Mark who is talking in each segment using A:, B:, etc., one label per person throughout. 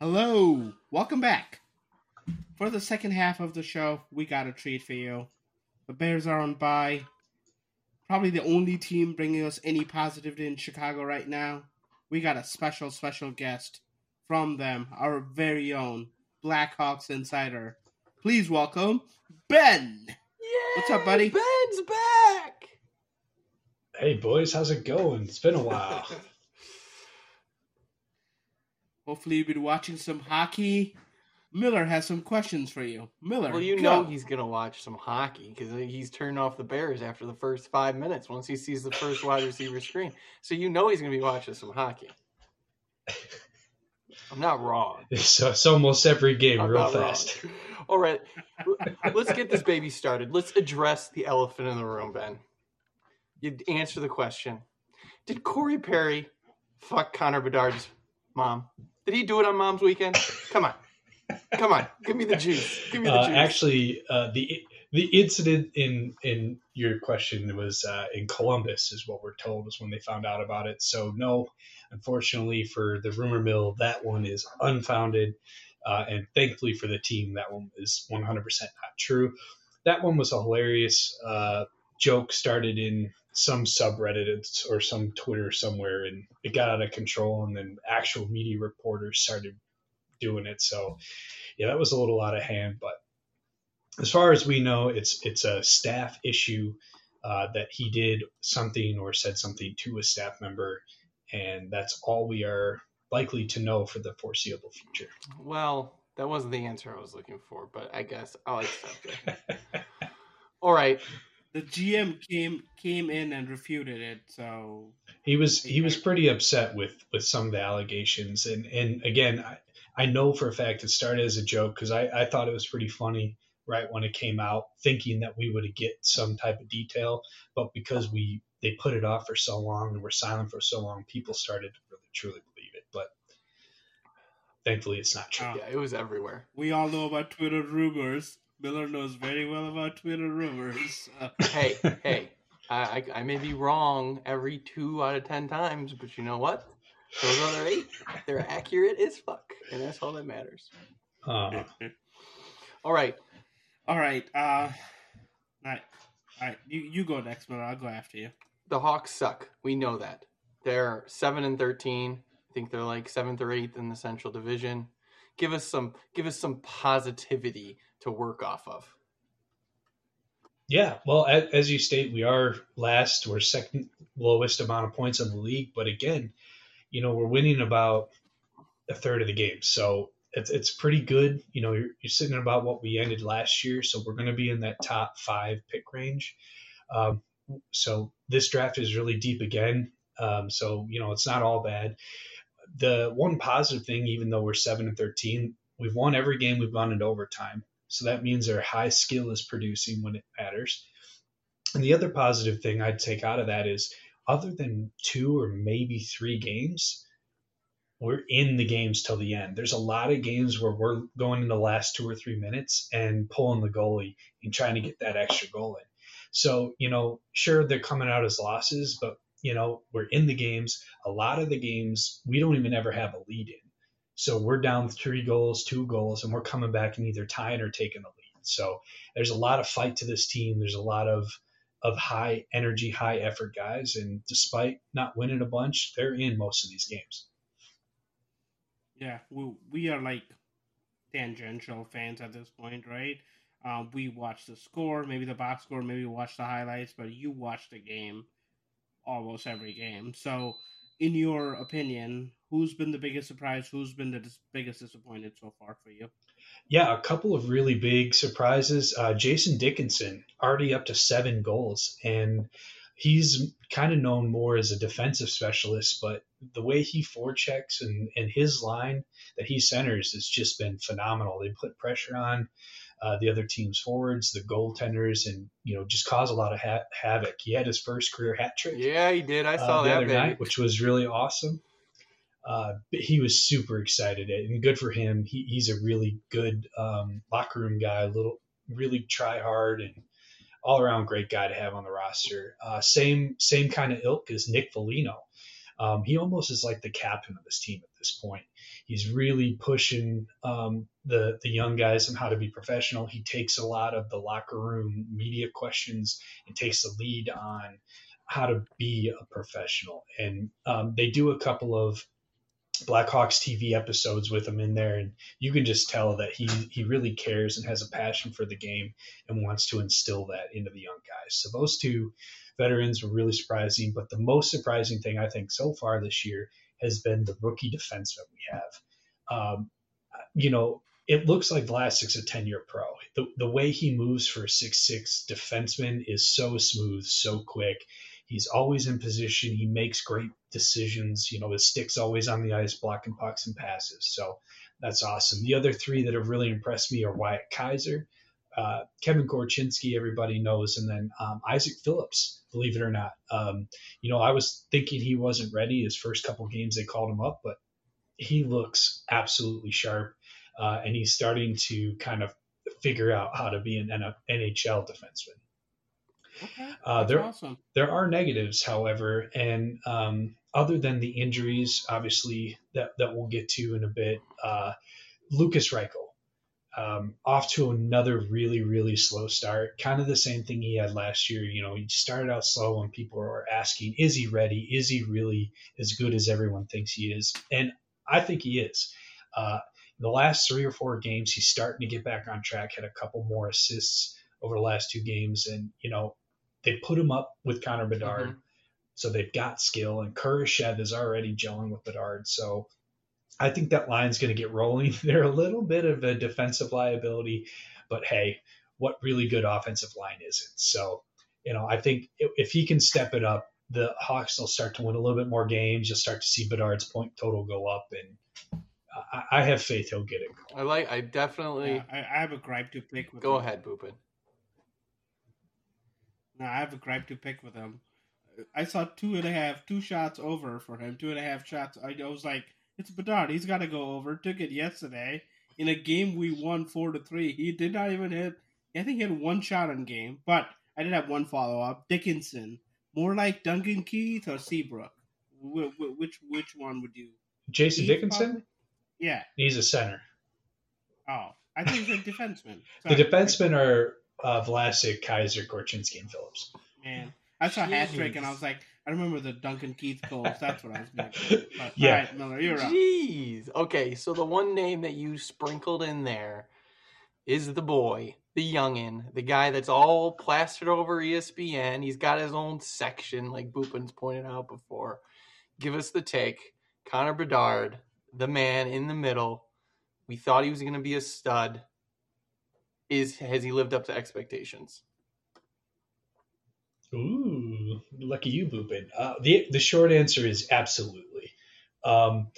A: Hello, welcome back. For the second half of the show, we got a treat for you. The Bears are on bye. Probably the only team bringing us any positivity in Chicago right now. We got a special, special guest from them, our very own Blackhawks insider. Please welcome Ben.
B: Yay,
A: What's up, buddy?
B: Ben's back.
C: Hey boys, how's it going? It's been a while.
A: Hopefully, you've been watching some hockey. Miller has some questions for you. Miller,
B: well, you
A: go.
B: know he's gonna watch some hockey because he's turned off the Bears after the first five minutes once he sees the first wide receiver screen. So you know he's gonna be watching some hockey. I'm not wrong.
C: It's, uh, it's almost every game
B: I'm
C: real
B: not wrong.
C: fast.
B: All right, let's get this baby started. Let's address the elephant in the room, Ben. You answer the question: Did Corey Perry fuck Connor Bedard's mom? Did he do it on Mom's Weekend? Come on, come on, give me the juice. Give me the
C: Uh,
B: juice.
C: actually, uh, the the incident in in your question was uh, in Columbus, is what we're told, is when they found out about it. So no, unfortunately for the rumor mill, that one is unfounded, uh, and thankfully for the team, that one is 100% not true. That one was a hilarious uh, joke started in some subreddit or some Twitter somewhere, and it got out of control, and then actual media reporters started doing it. So yeah, that was a little out of hand, but as far as we know, it's it's a staff issue uh, that he did something or said something to a staff member, and that's all we are likely to know for the foreseeable future.
B: Well, that wasn't the answer I was looking for, but I guess I'll accept it. All right.
A: The GM came came in and refuted it. So
C: he was he was pretty upset with with some of the allegations, and and again, I, I know for a fact it started as a joke because I I thought it was pretty funny right when it came out, thinking that we would get some type of detail, but because we they put it off for so long and were silent for so long, people started to really truly believe it. But thankfully, it's not true.
A: Oh.
B: Yeah, it was everywhere.
A: we all know about Twitter rumors. Miller knows very well about Twitter rumors. Uh,
B: Hey, hey, I, I, I may be wrong every two out of ten times, but you know what? Those other eight, they're accurate as fuck, and that's all that matters.
C: Uh,
B: All right,
A: all right. Uh, all right. All right. You you go next, Miller. I'll go after you.
B: the Hawks suck. We know that. They're seven and thirteen. I think they're like seventh or eighth in the Central Division. Give us some, give us some positivity to work off of.
C: Yeah, well, as, you state, we are last. We're second lowest amount of points in the league, but again, you know, we're winning about a third of the games, so it's it's pretty good. You know, you're, you're sitting about what we ended last year, so we're going to be in that top five pick range. Um, so this draft is really deep again. Um, so you know, it's not all bad. The one positive thing, even though we're seven and thirteen, we've won every game we've gone into overtime. So that means our high skill is producing when it matters. And the other positive thing I'd take out of that is other than two or maybe three games, we're in the games till the end. There's a lot of games where we're going in the last two or three minutes and pulling the goalie and trying to get that extra goal in. So, you know, sure, they're coming out as losses, but, you know, we're in the games. A lot of the games, we don't even ever have a lead in. So we're down three goals, two goals, and we're coming back and either tying or taking the lead. So there's a lot of fight to this team. There's a lot of of high energy, high effort guys, and despite not winning a bunch, they're in most of these games.
A: Yeah, we we are like tangential fans at this point, right? Um, we watch the score, maybe the box score, maybe watch the highlights, but you watch the game almost every game. So, in your opinion, who's been the biggest surprise? Who's been the dis- biggest disappointed so far for you?
C: Yeah, a couple of really big surprises. Uh, Jason Dickinson already up to seven goals, and he's kind of known more as a defensive specialist, but the way he forechecks and, and his line that he centers has just been phenomenal. They put pressure on uh, the other team's forwards, the goaltenders, and you know just cause a lot of ha- havoc. He had his first career hat trick
B: Yeah, he did. I saw
C: uh, the
B: that
C: other
B: baby.
C: night, which was really awesome. Uh, but he was super excited and good for him. He, he's a really good um, locker room guy, little really try hard and all around great guy to have on the roster. Uh, same same kind of ilk as Nick Foligno. Um, he almost is like the captain of this team at this point. He's really pushing um, the the young guys on how to be professional. He takes a lot of the locker room media questions and takes the lead on how to be a professional. And um, they do a couple of Blackhawks TV episodes with him in there, and you can just tell that he he really cares and has a passion for the game and wants to instill that into the young guys. So those two veterans were really surprising, but the most surprising thing I think so far this year has been the rookie defenseman we have. Um, you know, it looks like Vlasic's a 10 year pro. The, the way he moves for a 6'6 defenseman is so smooth, so quick. He's always in position. He makes great decisions. You know, his stick's always on the ice, blocking pucks and passes. So that's awesome. The other three that have really impressed me are Wyatt Kaiser, uh, Kevin Korchinski, everybody knows, and then um, Isaak Phillips, believe it or not. Um, you know, I was thinking he wasn't ready. His first couple games, they called him up, but he looks absolutely sharp, uh, and he's starting to kind of figure out how to be an NHL defenseman.
A: Okay,
C: Uh, there,
A: awesome.
C: there are negatives, however, and um, other than the injuries, obviously that that we'll get to in a bit. Uh, Lukas Reichel, um, off to another really really slow start. Kind of the same thing he had last year. You know, he started out slow, and people were asking, "Is he ready? Is he really as good as everyone thinks he is?" And I think he is. Uh, the last three or four games, he's starting to get back on track. Had a couple more assists over the last two games, and you know they put him up with Connor Bedard,
B: Mhm.
C: so they've got skill, and Kurashev is already gelling with Bedard. So I think that line's going to get rolling. They're a little bit of a defensive liability, but hey, what really good offensive line isn't? So you know, I think if, if he can step it up, the Hawks will start to win a little bit more games. You'll start to see Bedard's point total go up, and I, I have faith he'll get it.
B: I like. I definitely.
A: Yeah, I, I have a gripe to pick with
B: Go
A: him.
B: ahead, Boopin.
A: No, I have a gripe to pick with him. I saw two and a half, two shots over for him, two and a half shots. I was like, it's Bedard. He's got to go over. Took it yesterday in a game we won four to three. He did not even hit. I think he had one shot on game, but I did have one follow up. Dickinson, more like Duncan Keith or Seabrook. Wh- wh- Which which one would you?
C: Jason
A: Keith,
C: Dickinson,
A: probably? Yeah.
C: he's a center.
A: Oh, I think he's a defenseman.
C: The defensemen are uh, Vlasic, Kaiser, Korchinski, and Phillips.
A: Man, I saw a hat trick and I was like, I remember the Duncan Keith goals. That's what I was thinking. But,
C: Yeah.
A: All right, Miller, you're up.
B: Jeez. Okay, so the one name that you sprinkled in there is the boy, the youngin, the guy that's all plastered over ESPN. He's got his own section, like Boopin's pointed out before. Give us the take. Connor Bedard, the man in the middle. We thought he was going to be a stud. Is has he lived up to expectations?
C: Ooh, lucky you, Boopin. Uh, the the short answer is absolutely. Um,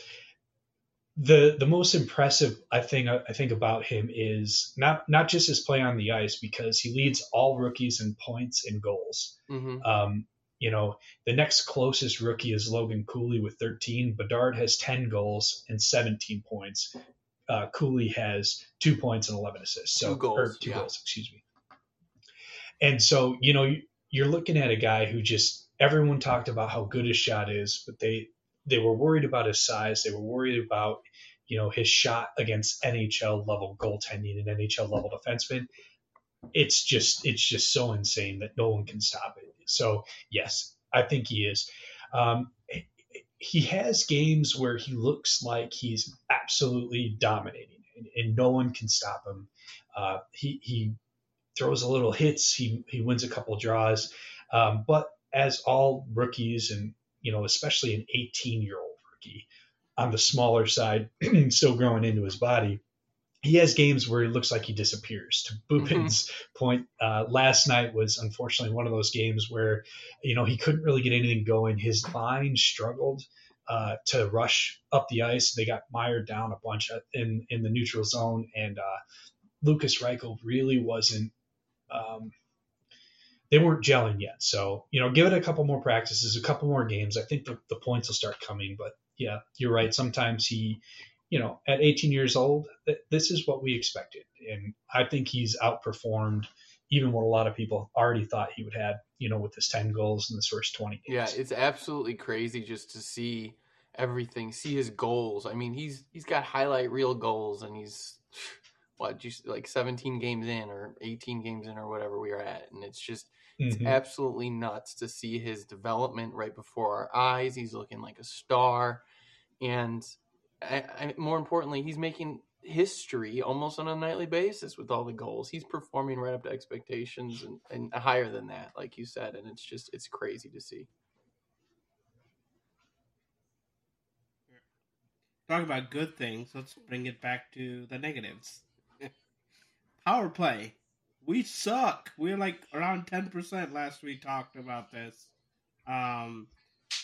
C: the the most impressive I think I think about him is not not just his play on the ice because he leads all rookies in points and goals.
B: Mm-hmm.
C: Um, you know, the next closest rookie is Logan Cooley with 13. Bedard has 10 goals and 17 points. Uh, Cooley has two points and 11 assists. So,
B: Two goals,
C: or two
B: yeah.
C: goals, excuse me. And so, you know, you're looking at a guy who just everyone talked about how good his shot is, but they they were worried about his size. They were worried about you know his shot against NHL level goaltending and NHL level defensemen. It's just it's just so insane that no one can stop it. So yes, I think he is. Um, he has games where he looks like he's absolutely dominating, and, and no one can stop him. Uh, he he throws a little hits. He he wins a couple draws, um, but as all rookies, and you know especially an 18 year old rookie on the smaller side, still growing into his body, he has games where he looks like he disappears. To Boopin's point, uh, last night was unfortunately one of those games where you know he couldn't really get anything going. His line struggled. Uh, to rush up the ice, they got mired down a bunch in in the neutral zone, and uh, Lukas Reichel really wasn't um, they weren't gelling yet. So, you know, give it a couple more practices, a couple more games. I think the, the points will start coming. But yeah, you're right. Sometimes he, you know, at 18 years old, th- this is what we expected. And I think he's outperformed, even what a lot of people already thought he would have, you know, with his 10 goals in his first 20 games.
B: Yeah, it's absolutely crazy just to see everything, see his goals. I mean, he's he's got highlight reel goals, and he's what just like 17 games in or 18 games in or whatever we are at, and it's just it's
C: Mhm.
B: absolutely nuts to see his development right before our eyes. He's looking like a star, and I, I, more importantly, he's making history almost on a nightly basis with all the goals. He's performing right up to expectations and, and higher than that, like you said, and it's just it's crazy to see.
A: Talk about good things. Let's bring it back to the negatives. Power play. We suck. We're like around ten percent. Last we talked about this. Um,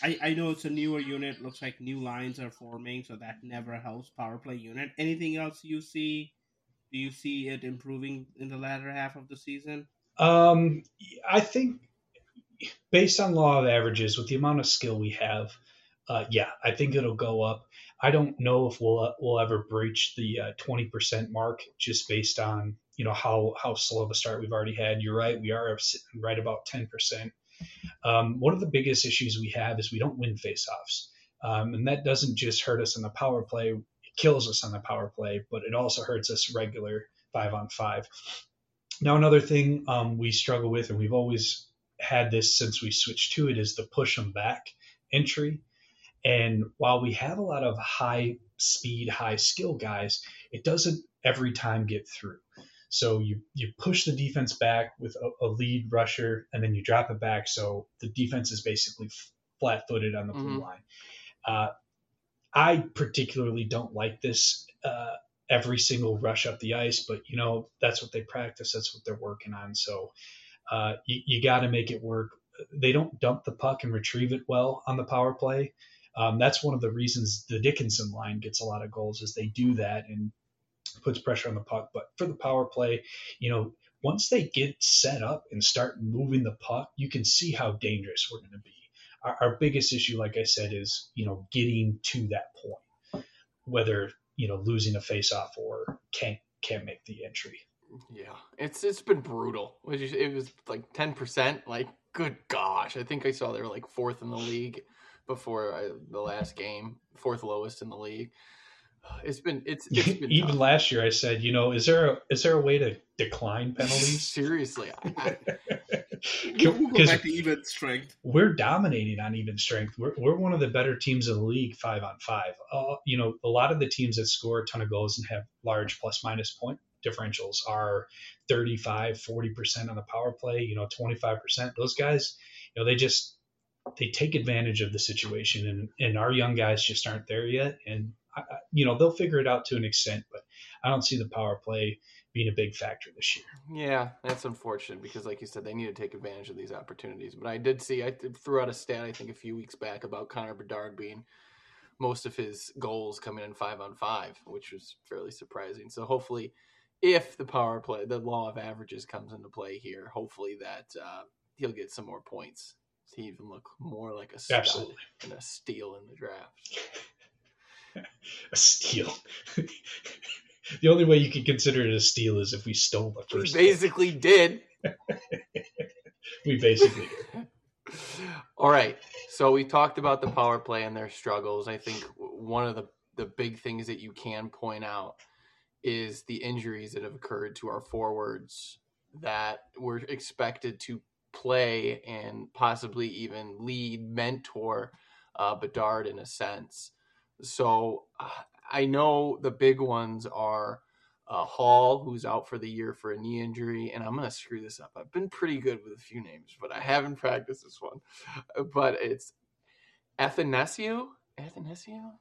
A: I I know it's a newer unit. Looks like new lines are forming, so that never helps power play unit. Anything else you see? Do you see it improving in the latter half of the season?
C: Um, I think based on law of averages, with the amount of skill we have, uh, yeah, I think it'll go up. I don't know if we'll we'll ever breach the uh, twenty percent mark just based on you know how how slow of a start we've already had. You're right, we are right about ten percent. Um, one of the biggest issues we have is we don't win faceoffs, um, and that doesn't just hurt us on the power play; it kills us on the power play, but it also hurts us regular five on five. Now, another thing um, we struggle with, and we've always had this since we switched to it, is the push them back entry. And while we have a lot of high speed, high skill guys, it doesn't every time get through. So you you push the defense back with a, a lead rusher, and then you drop it back. So the defense is basically flat footed on the blue
B: Mhm.
C: line. Uh, I particularly don't like this uh, every single rush up the ice, but you know that's what they practice. That's what they're working on. So uh, you, you got to make it work. They don't dump the puck and retrieve it well on the power play. Um, that's one of the reasons the Dickinson line gets a lot of goals is they do that and puts pressure on the puck. But for the power play, you know, once they get set up and start moving the puck, you can see how dangerous we're going to be. Our, our biggest issue, like I said, is you know getting to that point, whether you know losing a faceoff or can't can't make the entry.
B: Yeah, it's it's been brutal. It was like ten percent. Like, good gosh, I think I saw they were like fourth in the league before I, the last game, fourth lowest in the league. It's been it's, it's been
C: Even
B: tough.
C: last year, I said, you know, is there a is there a way to decline penalties?
B: Seriously, I, I,
A: We'll go
C: Because
A: back to even strength.
C: we're dominating on even strength. We're, we're one of the better teams in the league five on five. Uh, you know, a lot of the teams that score a ton of goals and have large plus minus point differentials are 35, 40% on the power play, you know, 25%. Those guys, you know, they just, they take advantage of the situation and, and our young guys just aren't there yet. And, I, you know, they'll figure it out to an extent, but I don't see the power play being a big factor this year.
B: yeah, that's unfortunate because, like you said, they need to take advantage of these opportunities. But I did see I threw out a stat I think a few weeks back about Connor Bedard being most of his goals coming in five on five, which was fairly surprising. So hopefully, if the power play, the law of averages comes into play here, hopefully that uh, he'll get some more points to even look more like a stud
C: Absolutely.
B: and a steal in the draft.
C: a steal. the only way you can consider it a steal is if we stole the first. We
B: basically did.
C: We basically did.
B: All right. So we talked about the power play and their struggles. I think one of the the big things that you can point out is the injuries that have occurred to our forwards that were expected to play and possibly even lead, mentor uh, Bedard in a sense. So uh, I know the big ones are uh, Hall, who's out for the year for a knee injury, and I'm gonna screw this up. I've been pretty good with a few names, but I haven't practiced this one. But it's Athanasiu. Athanasiu.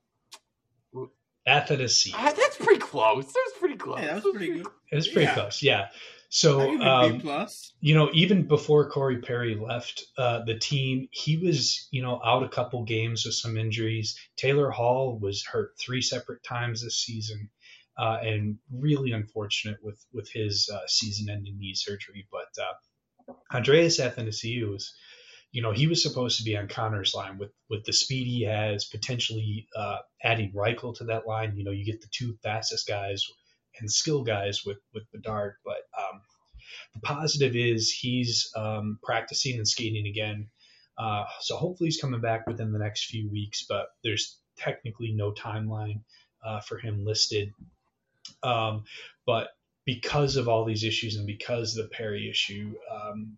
C: Athanasi.
B: Ah, that's pretty close. That was pretty close.
A: Yeah, that was pretty good.
C: It was pretty
A: Yeah.
C: close. Yeah. So,
A: give it B
C: um, you know, even before Corey Perry left uh, the team, he was, you know, out a couple games with some injuries. Taylor Hall was hurt three separate times this season, uh, and really unfortunate with with his uh, season-ending knee surgery. But uh, Andreas Athanasiou was, you know, he was supposed to be on Connor's line with with the speed he has, potentially uh, adding Reichel to that line. You know, you get the two fastest guys and skill guys with with Bedard, but um, the positive is he's um, practicing and skating again. Uh, so hopefully he's coming back within the next few weeks, but there's technically no timeline uh, for him listed. Um, but because of all these issues and because of the Perry issue, um,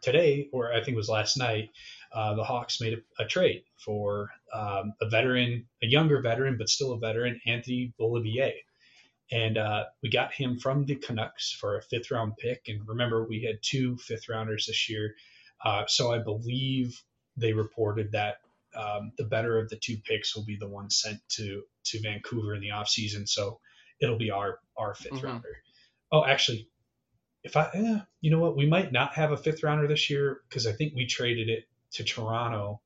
C: today, or I think it was last night, uh, the Hawks made a, a trade for um, a veteran, a younger veteran, but still a veteran, Anthony Beauvillier. And uh, we got him from the Canucks for a fifth round pick. And remember, we had two fifth rounders this year. Uh, so I believe they reported that um, the better of the two picks will be the one sent to to Vancouver in the offseason. So it'll be our our 5th mm-hmm. rounder. Oh, actually, if I, eh, you know what, we might not have a fifth rounder this year because I think we traded it to Toronto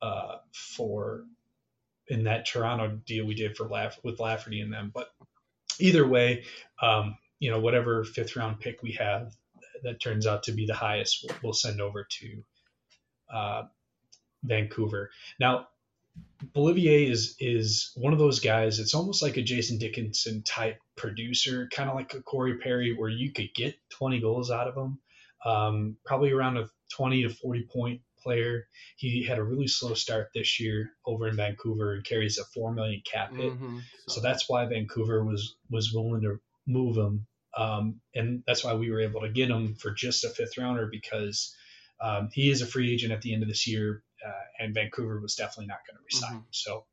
C: uh, for in that Toronto deal we did for with Lafferty and them. But either way, um, you know, whatever fifth round pick we have that turns out to be the highest, we'll, we'll send over to uh, Vancouver. Now, Beauvillier is is one of those guys. It's almost like a Jason Dickinson type producer, kind of like a Corey Perry, where you could get 20 goals out of him. Um, probably around a 20 to 40 point player. He had a really slow start this year over in Vancouver and carries a four million cap hit. Mm-hmm. So that's why Vancouver was was willing to move him, um, and that's why we were able to get him for just a fifth rounder because um, he is a free agent at the end of this year, uh, and Vancouver was definitely not going to resign mm-hmm. So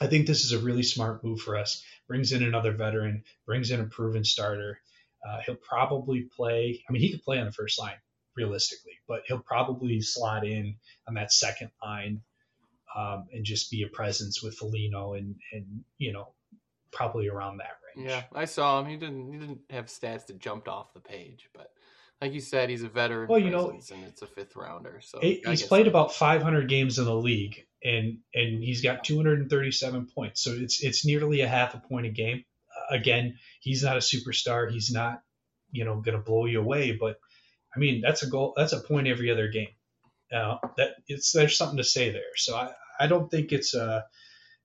C: I think this is a really smart move for us. Brings in another veteran, brings in a proven starter. Uh, he'll probably play. I mean, he could play on the first line realistically, but he'll probably slot in on that second line um, and just be a presence with Foligno and and you know probably around that range.
B: Yeah, I saw him. He didn't he didn't have stats that jumped off the page, but like you said, he's a veteran.
C: Well, you know,
B: and it's a fifth rounder. So
C: he's played so. about 500 games in the league, and and he's got 237 points. So it's it's nearly a half a point a game. Uh, again, he's not a superstar. He's not you know going to blow you away, but I mean that's a goal. That's a point every other game. Uh, that it's there's something to say there. So I I don't think it's a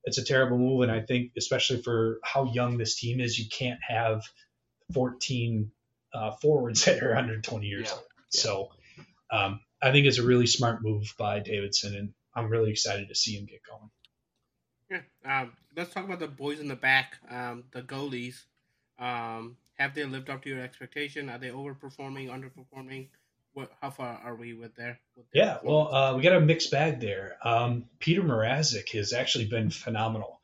C: it's a terrible move, and I think especially for how young this team is, you can't have 14 uh, forwards that are 120 years yeah. old. Yeah. So um, I think it's a really smart move by Davidson, and I'm really excited to see him get going.
A: Yeah. Um, let's talk about the boys in the back, um, the goalies. Have they lived up to your expectation? Are they overperforming, underperforming? What, how far are we with there? With
C: yeah, well, uh, we got a mixed bag there. Um, Peter Mrazek has actually been phenomenal.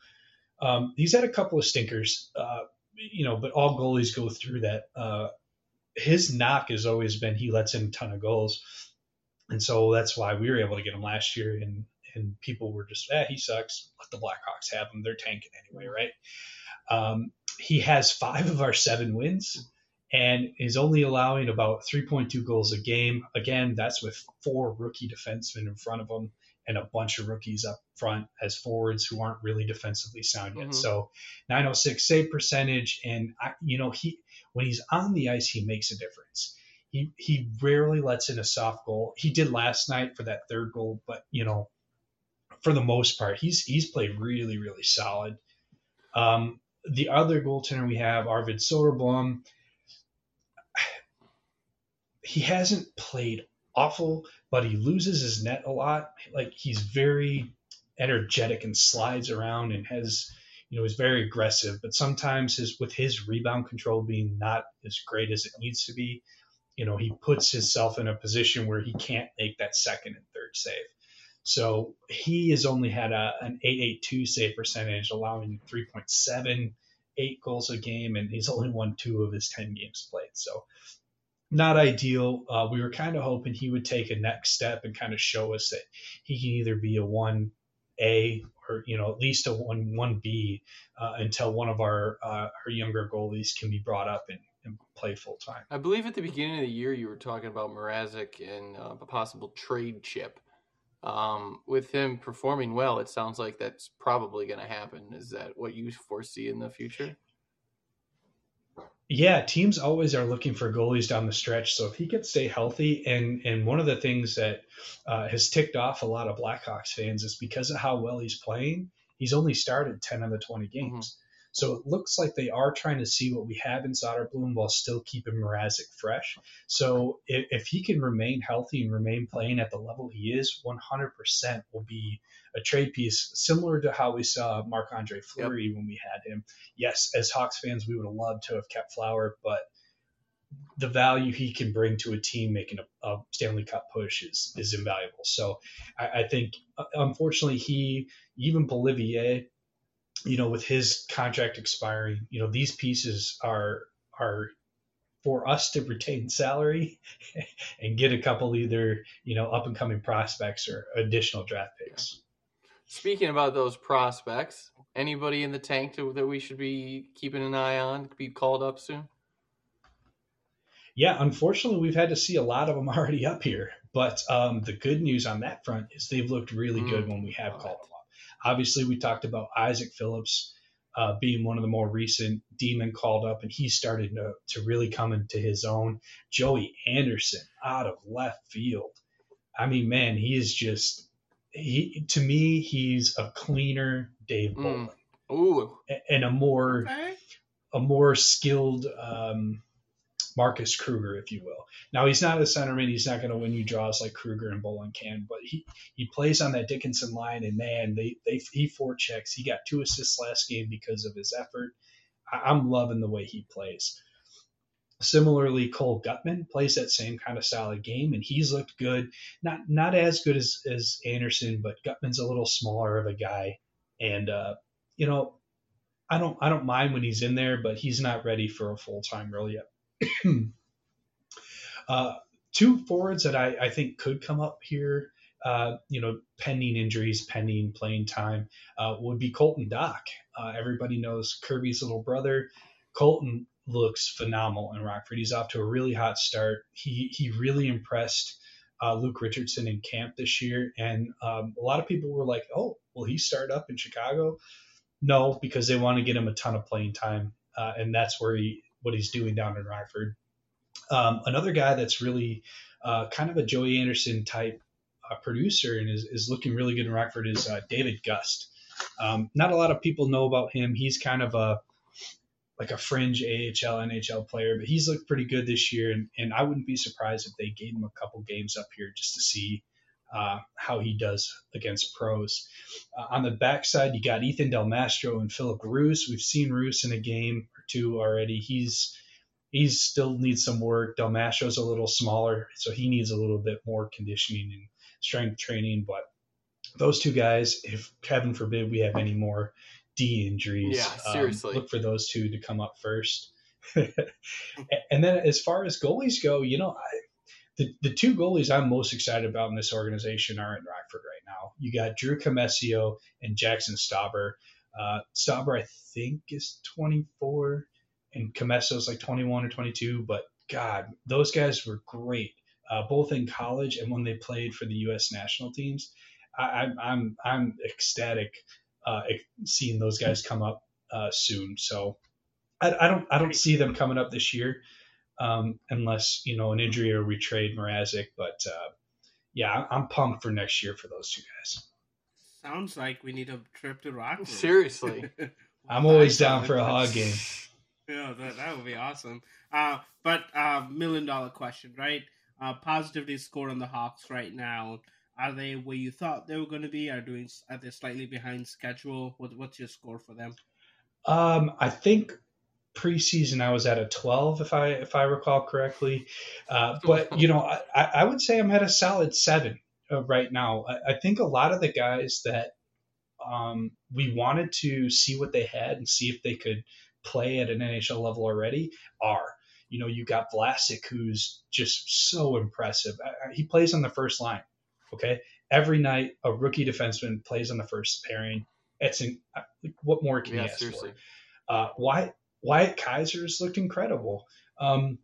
C: Um, he's had a couple of stinkers, uh, you know, but all goalies go through that. Uh, his knock has always been he lets in a ton of goals, and so that's why we were able to get him last year. And and people were just, eh, he sucks. Let the Blackhawks have him. They're tanking anyway, right? Um, he has five of our seven wins and is only allowing about 3.2 goals a game. Again, that's with four rookie defensemen in front of him and a bunch of rookies up front as forwards who aren't really defensively sound yet. Mm-hmm. So 906 save percentage, and I, you know he when he's on the ice, he makes a difference. He he rarely lets in a soft goal. He did last night for that third goal, but you know, for the most part, he's he's played really really solid. Um, the other goaltender we have, Arvid Soderblom, he hasn't played awful, but he loses his net a lot. Like he's very energetic and slides around and has you know, he's very aggressive, but sometimes his with his rebound control being not as great as it needs to be, you know, he puts himself in a position where he can't make that second and third save. So he has only had a, an 882 save percentage, allowing 3.78 goals a game, and he's only won two of his 10 games played. So not ideal. Uh, we were kind of hoping he would take a next step and kind of show us that he can either be a one A or you know at least a one one B uh, until one of our uh, our younger goalies can be brought up and, and play full time.
B: I believe at the beginning of the year you were talking about Mrazek and uh, a possible trade chip. Um, with him performing well, it sounds like that's probably going to happen. Is that what you foresee in the future?
C: Yeah, teams always are looking for goalies down the stretch. So if he can stay healthy, and and one of the things that uh, has ticked off a lot of Blackhawks fans is because of how well he's playing. He's only started ten of the twenty mm-hmm. games. Mm-hmm. So it looks like they are trying to see what we have in Soderblom while still keeping Mrazek fresh. So if, if he can remain healthy and remain playing at the level he is, 100% will be a trade piece similar to how we saw Marc Andre Fleury yep. when we had him. Yes, as Hawks fans, we would have loved to have kept Flower, but the value he can bring to a team making a, a Stanley Cup push is is invaluable. So I, I think, uh, unfortunately, he even Beauvillier, you know, with his contract expiring, you know, these pieces are are for us to retain salary and get a couple either you know up and coming prospects or additional draft picks.
B: Speaking about those prospects, anybody in the tank to, that we should be keeping an eye on be called up soon?
C: Yeah, unfortunately, we've had to see a lot of them already up here. But um, the good news on that front is they've looked really mm. good when we have called them up. Obviously, we talked about Isaak Phillips uh, being one of the more recent demon called up, and he started to, to really come into his own. Joey Anderson out of left field. I mean, man, he is just he to me he's a cleaner Dave Bolland.
B: Mm. Ooh.
C: And a more okay. a more skilled um, Marcus Kruger, if you will. Now he's not a centerman; he's not going to win you draws like Kruger and Bolland can, but he he plays on that Dickinson line, and man, they they he four forechecks. He got two assists last game because of his effort. I, I'm loving the way he plays. Similarly, Cole Guttman plays that same kind of of game, and he's looked good. Not not as good as, as Anderson, but Guttman's a little smaller of a guy, and uh, you know, I don't I don't mind when he's in there, but he's not ready for a full time role yet. Uh, two forwards that I, I think could come up here, uh, you know, pending injuries, pending playing time, uh, would be Colton Dach. Uh, everybody knows Kirby's little brother. Colton looks phenomenal in Rockford. He's off to a really hot start. He he really impressed uh, Luke Richardson in camp this year, and um, a lot of people were like, "Oh, will he start up in Chicago?" No, because they want to get him a ton of playing time, uh, and that's where he what he's doing down in Rockford. Um, another guy that's really uh, kind of a Joey Anderson type uh, producer and is, is looking really good in Rockford is uh, David Gust. Um, not a lot of people know about him. He's kind of a like a fringe AHL, NHL player, but he's looked pretty good this year, and, and I wouldn't be surprised if they gave him a couple games up here just to see uh, how he does against pros. Uh, on the backside, you got Ethan Del Mastro and Filip Roos. We've seen Roos in a game or two already. He's he's still needs some work. Del Mastro's a little smaller, so he needs a little bit more conditioning and strength training. But those two guys, if heaven forbid we have any more D injuries.
B: Yeah, seriously.
C: Um, look for those two to come up first. and then as far as goalies go, you know, I, the, the two goalies I'm most excited about in this organization are in Rockford right now. You got Drew Commesso and Jackson Stauber. Uh, Stauber, I think, is 24, and Commesso is like 21 or 22. But God, those guys were great, uh, both in college and when they played for the U.S. national teams. I, am I'm I'm ecstatic uh, seeing those guys come up uh, soon. So I, I, don't I don't see them coming up this year um, unless you know an injury or we trade Mrazek. But uh, yeah, I'm pumped for next year for those two guys.
A: Sounds like we need a trip to Rockford.
B: Seriously,
C: I'm always down for a hog game.
A: Yeah, that, that would be awesome. Uh, but uh, million dollar question, right? Uh, positivity score on the Hawks right now. Are they where you thought they were going to be? Are doing? Are they slightly behind schedule? What, what's your score for them?
C: Um, I think preseason I was at a 12 if I if I recall correctly. Uh, but you know I, I would say I'm at a solid seven uh, right now. I, I, think a lot of the guys that um, we wanted to see what they had and see if they could play at an NHL level already are. You know, you got Vlasic, who's just so impressive. He plays on the first line. Okay, every night a rookie defenseman plays on the first pairing. It's what more can yeah, you ask seriously. for? Uh, Wyatt Wyatt Kaiser's looked incredible. Um,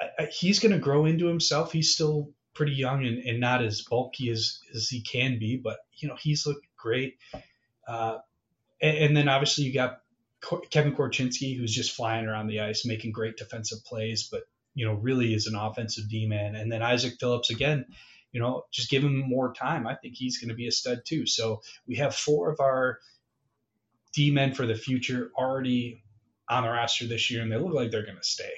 C: I, I, he's going to grow into himself. He's still pretty young and, and not as bulky as, as he can be, but you know he's looked great. Uh, and, and, then obviously you got Kevin Korchinski, who's just flying around the ice, making great defensive plays, but you know really is an offensive D man. And then Isaak Phillips again you know, just give him more time. I think he's going to be a stud too. So we have four of our D men for the future already on the roster this year, and they look like they're going to stay.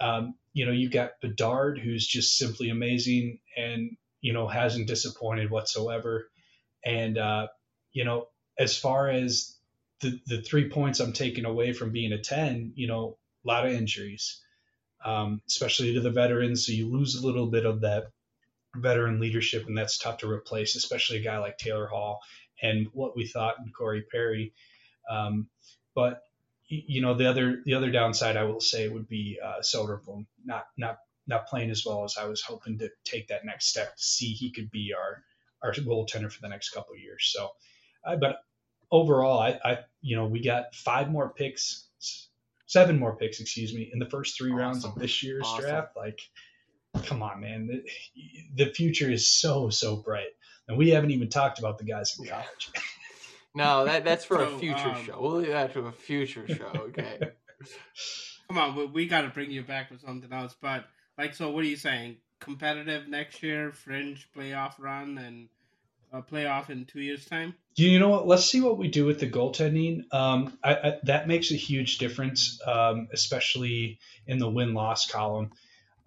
C: Um, you know, you've got Bedard, who's just simply amazing and, you know, hasn't disappointed whatsoever. And, uh, you know, as far as the, the three points I'm taking away from being a 10, you know, a lot of injuries, um, especially to the veterans. So you lose a little bit of that veteran leadership, and that's tough to replace, especially a guy like Taylor Hall and what we thought in Corey Perry. Um, but you know, the other the other downside I will say would be uh, Soderblom not not not playing as well as I was hoping to take that next step to see he could be our our goaltender for the next couple of years. So, uh, but overall, I, I you know we got five more picks, seven more picks, excuse me, in the first three awesome. rounds of this year's awesome. draft. Like, come on, man, the, the future is so so bright, and we haven't even talked about the guys in college.
B: No, that that's for so, a future um, show. We'll leave that to a future show. Okay.
A: Come on, we, we got to bring you back with something else. But like, so what are you saying? Competitive next year, fringe playoff run, and a playoff in two years' time.
C: You know what? Let's see what we do with the goaltending. Um, I, I, that makes a huge difference, um, especially in the win loss column.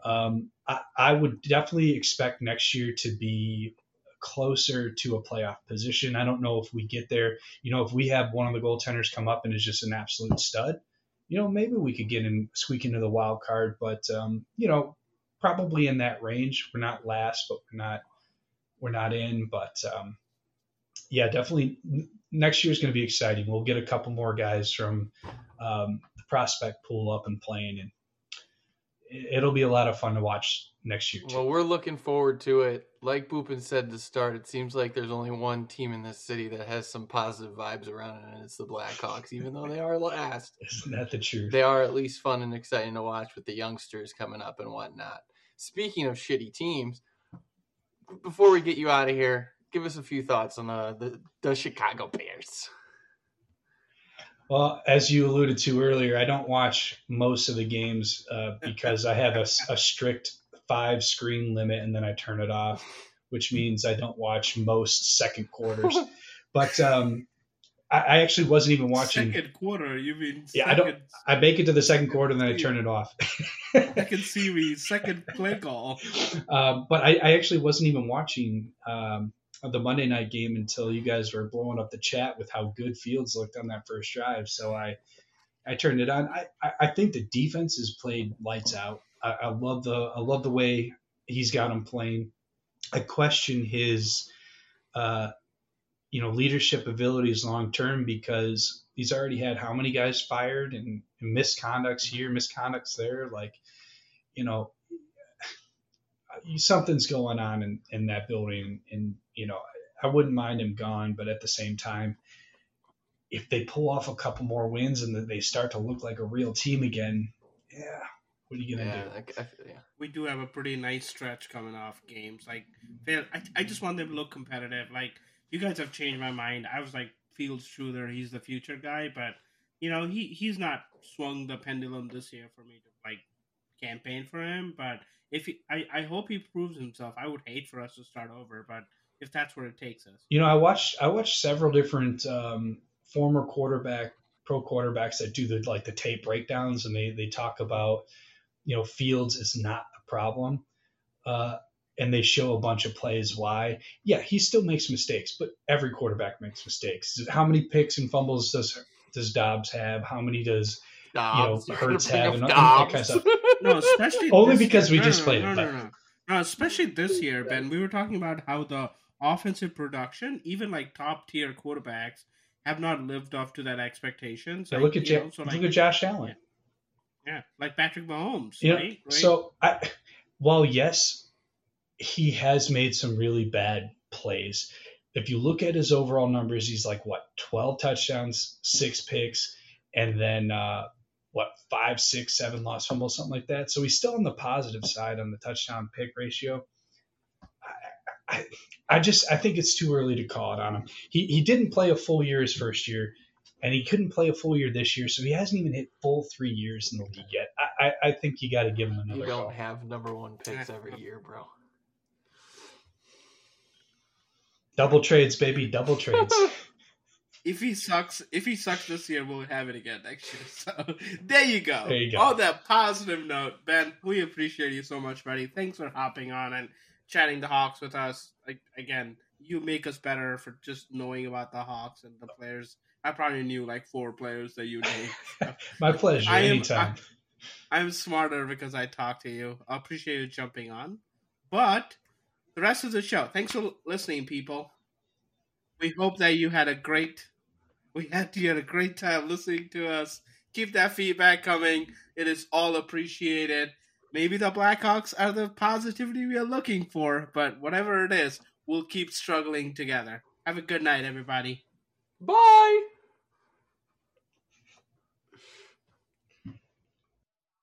C: Um, I, I would definitely expect next year to be closer to a playoff position. I don't know if we get there. You know, if we have one of the goaltenders come up and is just an absolute stud, you know, maybe we could get in, squeak into the wild card. But um, you know, probably in that range. We're not last, but we're not we're not in. But um, yeah, definitely next year is going to be exciting. We'll get a couple more guys from um, the prospect pool up and playing, and it'll be a lot of fun to watch next year.
B: Too. Well, we're looking forward to it. Like Boopin said to start, it seems like there's only one team in this city that has some positive vibes around it, and it's the Blackhawks. Even though they are last,
C: isn't that the truth?
B: They are at least fun and exciting to watch with the youngsters coming up and whatnot. Speaking of shitty teams, before we get you out of here, give us a few thoughts on the the, the Chicago Bears.
C: Well, as you alluded to earlier, I don't watch most of the games uh, because I have a, a, strict five screen limit and then I turn it off, which means I don't watch most second quarters. but um, I, I, actually wasn't even watching
A: second quarter. You mean
C: yeah? I don't. I make it to the second quarter and then I turn it off.
A: second series, second play call.
C: Um, but I, I, actually wasn't even watching. Um, the Monday night game until you guys were blowing up the chat with how good Fields looked on that first drive. So I I turned it on. I, I think the defense has played lights out. I, I love the I love the way he's got him playing. I question his uh, you know leadership abilities long term because he's already had how many guys fired and, and misconducts here, misconducts there. Like you know something's going on in, in that building and you know, I wouldn't mind him gone, but at the same time, if they pull off a couple more wins and they start to look like a real team again, yeah, what are you gonna yeah, do? I, I,
A: yeah. We do have a pretty nice stretch coming off games. Like, I, I just want them to look competitive. Like, you guys have changed my mind. I was like, Fields Truder, he's the future guy, but you know, he he's not swung the pendulum this year for me to like campaign for him. But if he, I, I hope he proves himself. I would hate for us to start over, but if that's where it takes us.
C: You know, I watched I watched several different um, former quarterback pro quarterbacks that do the like the tape breakdowns and they they talk about you know Fields is not the problem. Uh, and they show a bunch of plays why. Yeah, he still makes mistakes, but every quarterback makes mistakes. How many picks and fumbles does does Dobbs have? How many does Dobbs. you know Hurts have? And, and that kind of stuff.
A: No, especially
C: only because year. we no, just
A: no,
C: played
A: no,
C: it.
A: No, no, no, especially this year, Ben. We were talking about how the offensive production, even like top tier quarterbacks, have not lived up to that expectations.
C: Yeah, like, look at ja- know, so like, look at Josh Allen.
A: Yeah. yeah, like Patrick Mahomes.
C: You
A: right? Right?
C: So, I, while yes, he has made some really bad plays. If you look at his overall numbers, he's like what twelve touchdowns, six picks, and then uh, what five, six, seven lost fumbles, something like that. So he's still on the positive side on the touchdown pick ratio. I, I just I think it's too early to call it on him. He he didn't play a full year his first year, and he couldn't play a full year this year, so he hasn't even hit full three years in the league yet. I I, I think you got to give him another.
B: You don't
C: call.
B: have number one picks every year, bro.
C: Double trades, baby, double trades.
A: if he sucks, if he sucks this year, we'll have it again next year. So there you go.
C: There you go.
A: On that positive note, Ben, we appreciate you so much, buddy. Thanks for hopping on and chatting the Hawks with us. Like again, you make us better for just knowing about the Hawks and the players. I probably knew like four players that you named.
C: My pleasure.
A: I am-
C: anytime.
A: I'm smarter because I talked to you. I appreciate you jumping on. But the rest of the show, thanks for listening, people. We hope that you had a great we had you had a great time listening to us. Keep that feedback coming. It is all appreciated. Maybe the Blackhawks are the positivity we are looking for, but whatever it is, we'll keep struggling together. Have a good night, everybody.
B: Bye.